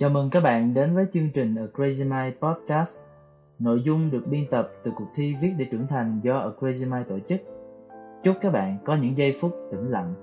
Chào mừng các bạn đến với chương trình A Crazy Mind Podcast. Nội dung được biên tập từ cuộc thi Viết để trưởng thành do A Crazy Mind tổ chức. Chúc các bạn có những giây phút tĩnh lặng.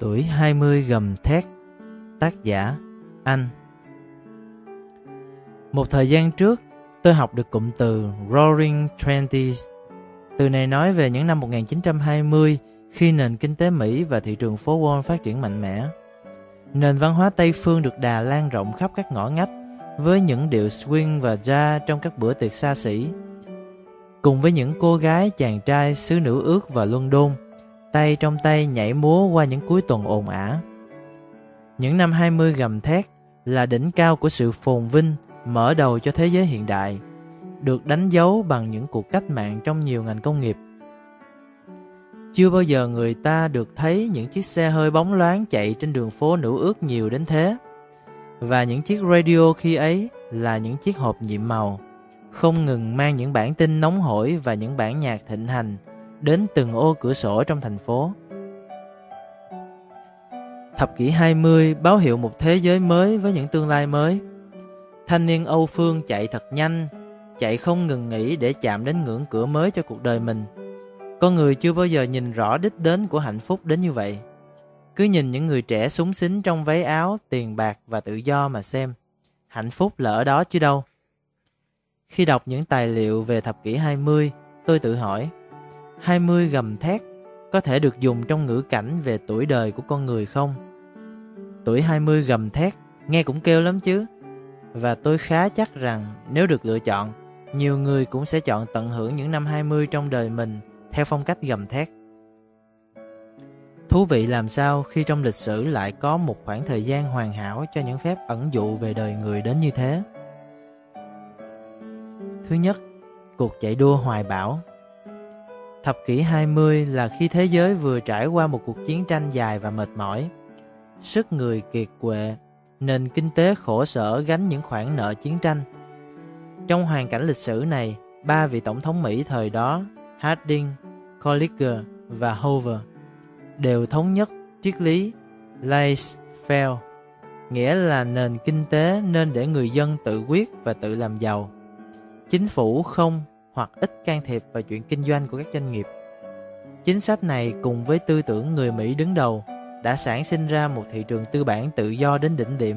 Tuổi 20 gầm thét, Tác giả Anh Một thời gian trước tôi học được cụm từ Roaring Twenties. Từ này nói về những năm 1920 khi nền kinh tế Mỹ và thị trường phố Wall phát triển mạnh mẽ. Nền văn hóa Tây phương được đà lan rộng khắp các ngõ ngách với những điệu swing và jazz trong các bữa tiệc xa xỉ. Cùng với những cô gái chàng trai xứ nữ ước và London, tay trong tay nhảy múa qua những cuối tuần ồn ả. Những năm 20 gầm thét là đỉnh cao của sự phồn vinh mở đầu cho thế giới hiện đại, được đánh dấu bằng những cuộc cách mạng trong nhiều ngành công nghiệp. Chưa bao giờ người ta được thấy những chiếc xe hơi bóng loáng chạy trên đường phố nữ ước nhiều đến thế. Và những chiếc radio khi ấy là những chiếc hộp nhiệm màu, không ngừng mang những bản tin nóng hổi và những bản nhạc thịnh hành đến từng ô cửa sổ trong thành phố. Thập kỷ 20 báo hiệu một thế giới mới với những tương lai mới – Thanh niên Âu Phương chạy thật nhanh, chạy không ngừng nghỉ để chạm đến ngưỡng cửa mới cho cuộc đời mình. Con người chưa bao giờ nhìn rõ đích đến của hạnh phúc đến như vậy. Cứ nhìn những người trẻ súng xính trong váy áo, tiền bạc và tự do mà xem. Hạnh phúc là ở đó chứ đâu. Khi đọc những tài liệu về thập kỷ 20, tôi tự hỏi, 20 gầm thét có thể được dùng trong ngữ cảnh về tuổi đời của con người không? Tuổi 20 gầm thét, nghe cũng kêu lắm chứ và tôi khá chắc rằng nếu được lựa chọn, nhiều người cũng sẽ chọn tận hưởng những năm 20 trong đời mình theo phong cách gầm thét. Thú vị làm sao khi trong lịch sử lại có một khoảng thời gian hoàn hảo cho những phép ẩn dụ về đời người đến như thế. Thứ nhất, cuộc chạy đua hoài bão. Thập kỷ 20 là khi thế giới vừa trải qua một cuộc chiến tranh dài và mệt mỏi. Sức người kiệt quệ nền kinh tế khổ sở gánh những khoản nợ chiến tranh. Trong hoàn cảnh lịch sử này, ba vị tổng thống Mỹ thời đó, Harding, Coolidge và Hoover, đều thống nhất triết lý laissez-faire, nghĩa là nền kinh tế nên để người dân tự quyết và tự làm giàu. Chính phủ không hoặc ít can thiệp vào chuyện kinh doanh của các doanh nghiệp. Chính sách này cùng với tư tưởng người Mỹ đứng đầu đã sản sinh ra một thị trường tư bản tự do đến đỉnh điểm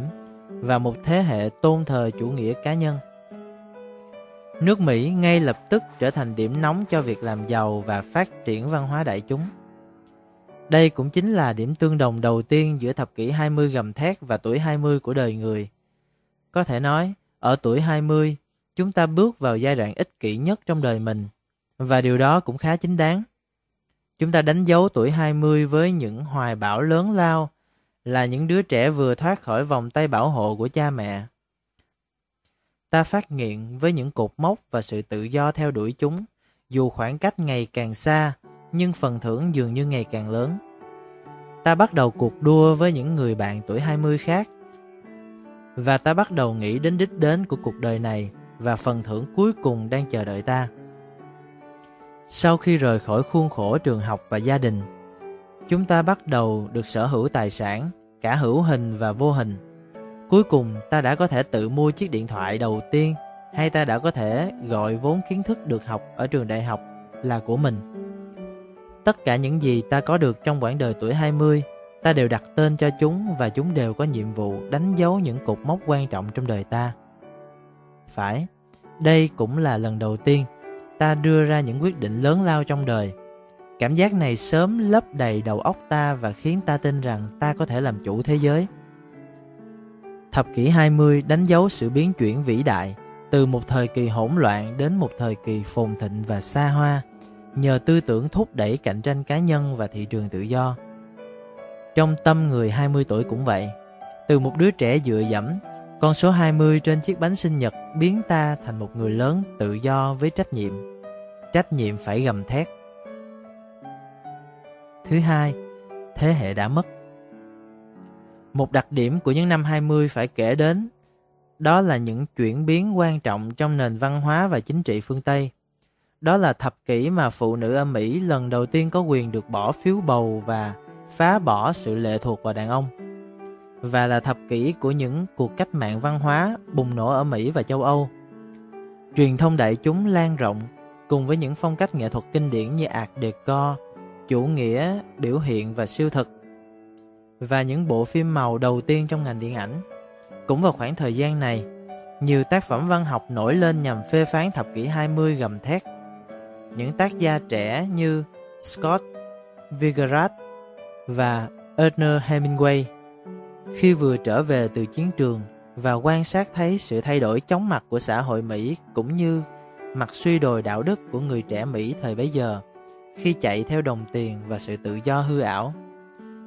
và một thế hệ tôn thờ chủ nghĩa cá nhân. Nước Mỹ ngay lập tức trở thành điểm nóng cho việc làm giàu và phát triển văn hóa đại chúng. Đây cũng chính là điểm tương đồng đầu tiên giữa thập kỷ 20 gầm thét và tuổi 20 của đời người. Có thể nói, ở tuổi 20, chúng ta bước vào giai đoạn ích kỷ nhất trong đời mình, và điều đó cũng khá chính đáng. Chúng ta đánh dấu tuổi 20 với những hoài bão lớn lao, là những đứa trẻ vừa thoát khỏi vòng tay bảo hộ của cha mẹ. Ta phát nghiện với những cột mốc và sự tự do theo đuổi chúng, dù khoảng cách ngày càng xa, nhưng phần thưởng dường như ngày càng lớn. Ta bắt đầu cuộc đua với những người bạn tuổi 20 khác, và ta bắt đầu nghĩ đến đích đến của cuộc đời này và phần thưởng cuối cùng đang chờ đợi ta. Sau khi rời khỏi khuôn khổ trường học và gia đình, chúng ta bắt đầu được sở hữu tài sản, cả hữu hình và vô hình. Cuối cùng ta đã có thể tự mua chiếc điện thoại đầu tiên hay ta đã có thể gọi vốn kiến thức được học ở trường đại học là của mình. Tất cả những gì ta có được trong quãng đời tuổi 20, ta đều đặt tên cho chúng và chúng đều có nhiệm vụ đánh dấu những cột mốc quan trọng trong đời ta. Phải, đây cũng là lần đầu tiên ta đưa ra những quyết định lớn lao trong đời. Cảm giác này sớm lấp đầy đầu óc ta và khiến ta tin rằng ta có thể làm chủ thế giới. Thập kỷ 20 đánh dấu sự biến chuyển vĩ đại từ một thời kỳ hỗn loạn đến một thời kỳ phồn thịnh và xa hoa nhờ tư tưởng thúc đẩy cạnh tranh cá nhân và thị trường tự do. Trong tâm người 20 tuổi cũng vậy, từ một đứa trẻ dựa dẫm con số 20 trên chiếc bánh sinh nhật biến ta thành một người lớn tự do với trách nhiệm. Trách nhiệm phải gầm thét. Thứ hai, thế hệ đã mất. Một đặc điểm của những năm 20 phải kể đến đó là những chuyển biến quan trọng trong nền văn hóa và chính trị phương Tây. Đó là thập kỷ mà phụ nữ ở Mỹ lần đầu tiên có quyền được bỏ phiếu bầu và phá bỏ sự lệ thuộc vào đàn ông. Và là thập kỷ của những cuộc cách mạng văn hóa bùng nổ ở Mỹ và châu Âu. Truyền thông đại chúng lan rộng cùng với những phong cách nghệ thuật kinh điển như Art Deco, chủ nghĩa, biểu hiện và siêu thực và những bộ phim màu đầu tiên trong ngành điện ảnh. Cũng vào khoảng thời gian này, nhiều tác phẩm văn học nổi lên nhằm phê phán thập kỷ 20 gầm thét. Những tác gia trẻ như Scott Vigerath và Ernest Hemingway khi vừa trở về từ chiến trường và quan sát thấy sự thay đổi chóng mặt của xã hội Mỹ cũng như mặt suy đồi đạo đức của người trẻ Mỹ thời bấy giờ, khi chạy theo đồng tiền và sự tự do hư ảo,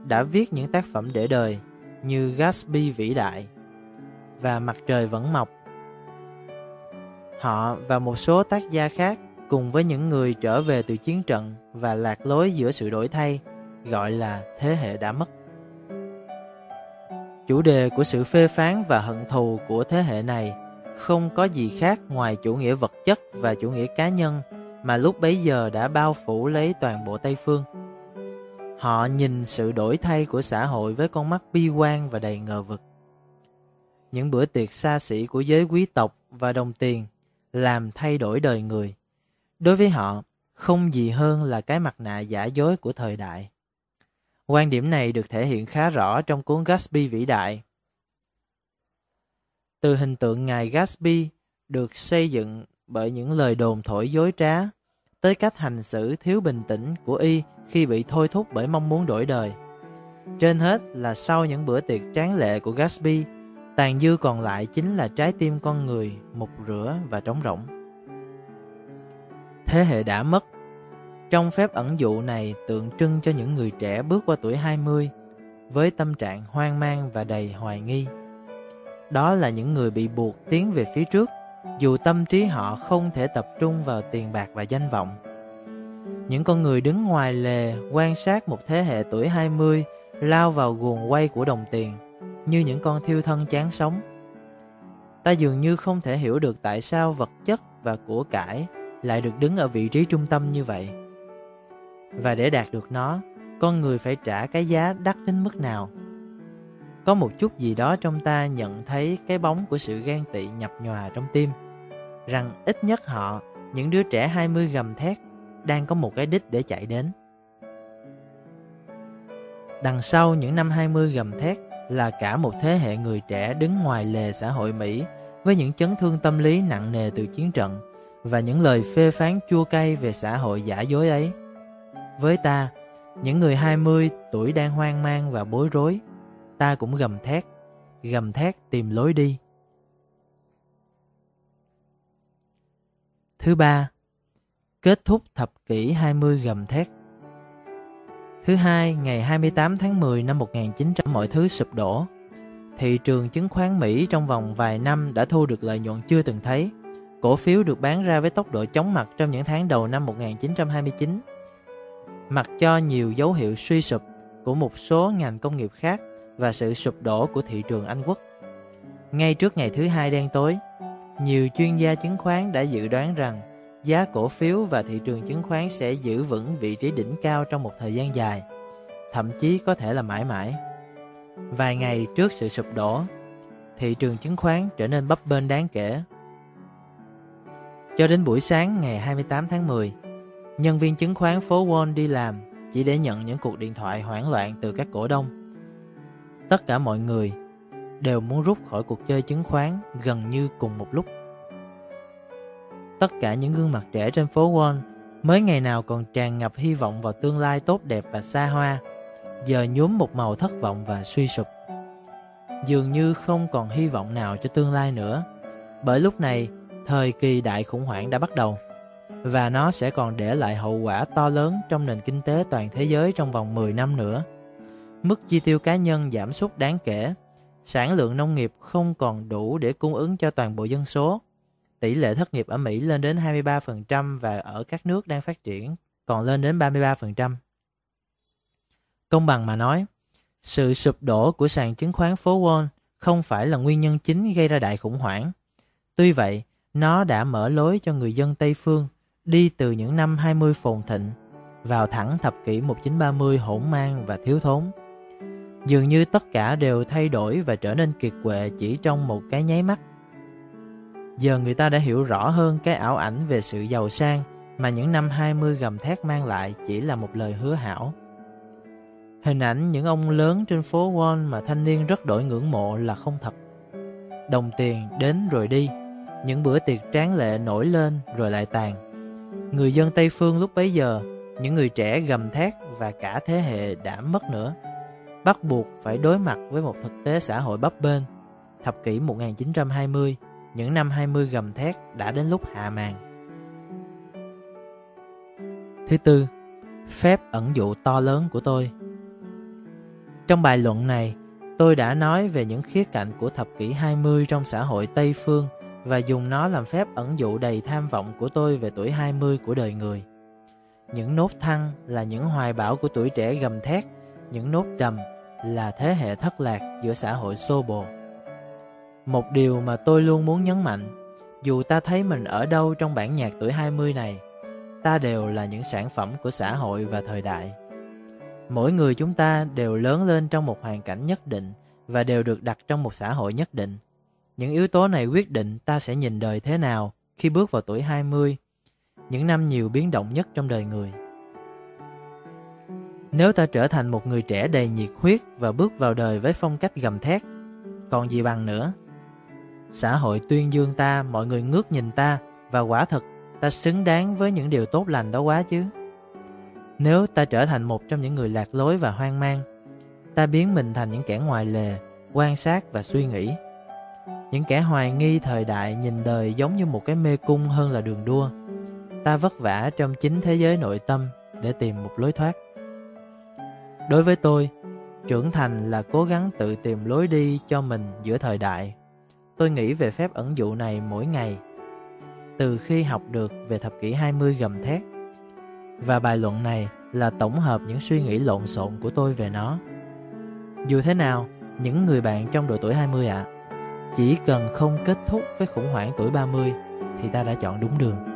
đã viết những tác phẩm để đời như Gatsby vĩ đại và Mặt trời vẫn mọc. Họ và một số tác gia khác cùng với những người trở về từ chiến trận và lạc lối giữa sự đổi thay, gọi là thế hệ đã mất. Chủ đề của sự phê phán và hận thù của thế hệ này không có gì khác ngoài chủ nghĩa vật chất và chủ nghĩa cá nhân mà lúc bấy giờ đã bao phủ lấy toàn bộ Tây Phương. Họ nhìn sự đổi thay của xã hội với con mắt bi quan và đầy ngờ vực. Những bữa tiệc xa xỉ của giới quý tộc và đồng tiền làm thay đổi đời người. Đối với họ, không gì hơn là cái mặt nạ giả dối của thời đại. Quan điểm này được thể hiện khá rõ trong cuốn Gatsby vĩ đại. Từ hình tượng ngài Gatsby được xây dựng bởi những lời đồn thổi dối trá tới cách hành xử thiếu bình tĩnh của y khi bị thôi thúc bởi mong muốn đổi đời. Trên hết là sau những bữa tiệc tráng lệ của Gatsby, tàn dư còn lại chính là trái tim con người mục rửa và trống rỗng. Thế hệ đã mất. Trong phép ẩn dụ này tượng trưng cho những người trẻ bước qua tuổi 20 với tâm trạng hoang mang và đầy hoài nghi. Đó là những người bị buộc tiến về phía trước, dù tâm trí họ không thể tập trung vào tiền bạc và danh vọng. Những con người đứng ngoài lề, quan sát một thế hệ tuổi 20 lao vào guồng quay của đồng tiền, như những con thiêu thân chán sống. Ta dường như không thể hiểu được tại sao vật chất và của cải lại được đứng ở vị trí trung tâm như vậy. Và để đạt được nó, con người phải trả cái giá đắt đến mức nào? Có một chút gì đó trong ta nhận thấy cái bóng của sự ghen tị nhập nhòa trong tim. Rằng ít nhất họ, những đứa trẻ 20 gầm thét, đang có một cái đích để chạy đến. Đằng sau những năm 20 gầm thét là cả một thế hệ người trẻ đứng ngoài lề xã hội Mỹ với những chấn thương tâm lý nặng nề từ chiến trận và những lời phê phán chua cay về xã hội giả dối ấy. Với ta, những người 20 tuổi đang hoang mang và bối rối ta cũng gầm thét, gầm thét tìm lối đi. Thứ ba, kết thúc thập kỷ 20 gầm thét. Thứ hai, ngày 28 tháng 10 năm 1900 mọi thứ sụp đổ. Thị trường chứng khoán Mỹ trong vòng vài năm đã thu được lợi nhuận chưa từng thấy. Cổ phiếu được bán ra với tốc độ chóng mặt trong những tháng đầu năm 1929. Mặc cho nhiều dấu hiệu suy sụp của một số ngành công nghiệp khác và sự sụp đổ của thị trường Anh quốc. Ngay trước ngày thứ hai đen tối, nhiều chuyên gia chứng khoán đã dự đoán rằng giá cổ phiếu và thị trường chứng khoán sẽ giữ vững vị trí đỉnh cao trong một thời gian dài, thậm chí có thể là mãi mãi. Vài ngày trước sự sụp đổ, thị trường chứng khoán trở nên bấp bênh đáng kể. Cho đến buổi sáng ngày 28 tháng 10, nhân viên chứng khoán phố Wall đi làm chỉ để nhận những cuộc điện thoại hoảng loạn từ các cổ đông tất cả mọi người đều muốn rút khỏi cuộc chơi chứng khoán gần như cùng một lúc. Tất cả những gương mặt trẻ trên phố Wall mới ngày nào còn tràn ngập hy vọng vào tương lai tốt đẹp và xa hoa, giờ nhuốm một màu thất vọng và suy sụp. Dường như không còn hy vọng nào cho tương lai nữa, bởi lúc này thời kỳ đại khủng hoảng đã bắt đầu và nó sẽ còn để lại hậu quả to lớn trong nền kinh tế toàn thế giới trong vòng 10 năm nữa. Mức chi tiêu cá nhân giảm sút đáng kể, sản lượng nông nghiệp không còn đủ để cung ứng cho toàn bộ dân số. Tỷ lệ thất nghiệp ở Mỹ lên đến 23% và ở các nước đang phát triển còn lên đến 33%. Công bằng mà nói, sự sụp đổ của sàn chứng khoán phố Wall không phải là nguyên nhân chính gây ra đại khủng hoảng. Tuy vậy, nó đã mở lối cho người dân Tây Phương đi từ những năm 20 phồn thịnh vào thẳng thập kỷ 1930 hỗn mang và thiếu thốn. Dường như tất cả đều thay đổi và trở nên kiệt quệ chỉ trong một cái nháy mắt. Giờ người ta đã hiểu rõ hơn cái ảo ảnh về sự giàu sang mà những năm 20 gầm thét mang lại chỉ là một lời hứa hảo. Hình ảnh những ông lớn trên phố Wall mà thanh niên rất đổi ngưỡng mộ là không thật. Đồng tiền đến rồi đi, những bữa tiệc tráng lệ nổi lên rồi lại tàn. Người dân Tây Phương lúc bấy giờ, những người trẻ gầm thét và cả thế hệ đã mất nữa. Bắt buộc phải đối mặt với một thực tế xã hội bấp bênh. Thập kỷ 1920, những năm 20 gầm thét đã đến lúc hạ màn. Thứ tư, phép ẩn dụ to lớn của tôi. Trong bài luận này, tôi đã nói về những khía cạnh của thập kỷ 20 trong xã hội Tây Phương và dùng nó làm phép ẩn dụ đầy tham vọng của tôi về tuổi 20 của đời người. Những nốt thăng là những hoài bão của tuổi trẻ gầm thét, những nốt trầm là thế hệ thất lạc giữa xã hội xô bồ. Một điều mà tôi luôn muốn nhấn mạnh, dù ta thấy mình ở đâu trong bản nhạc tuổi 20 này, ta đều là những sản phẩm của xã hội và thời đại. Mỗi người chúng ta đều lớn lên trong một hoàn cảnh nhất định và đều được đặt trong một xã hội nhất định. Những yếu tố này quyết định ta sẽ nhìn đời thế nào khi bước vào tuổi 20, những năm nhiều biến động nhất trong đời người. Nếu ta trở thành một người trẻ đầy nhiệt huyết và bước vào đời với phong cách gầm thét, còn gì bằng nữa? Xã hội tuyên dương ta, mọi người ngước nhìn ta và quả thật ta xứng đáng với những điều tốt lành đó quá chứ. Nếu ta trở thành một trong những người lạc lối và hoang mang, ta biến mình thành những kẻ ngoài lề, quan sát và suy nghĩ. Những kẻ hoài nghi thời đại nhìn đời giống như một cái mê cung hơn là đường đua. Ta vất vả trong chính thế giới nội tâm để tìm một lối thoát. Đối với tôi, trưởng thành là cố gắng tự tìm lối đi cho mình giữa thời đại. Tôi nghĩ về phép ẩn dụ này mỗi ngày. Từ khi học được về thập kỷ 20 gầm thét, và bài luận này là tổng hợp những suy nghĩ lộn xộn của tôi về nó. Dù thế nào, những người bạn trong độ tuổi 20 ạ, à, chỉ cần không kết thúc với khủng hoảng tuổi 30 thì ta đã chọn đúng đường.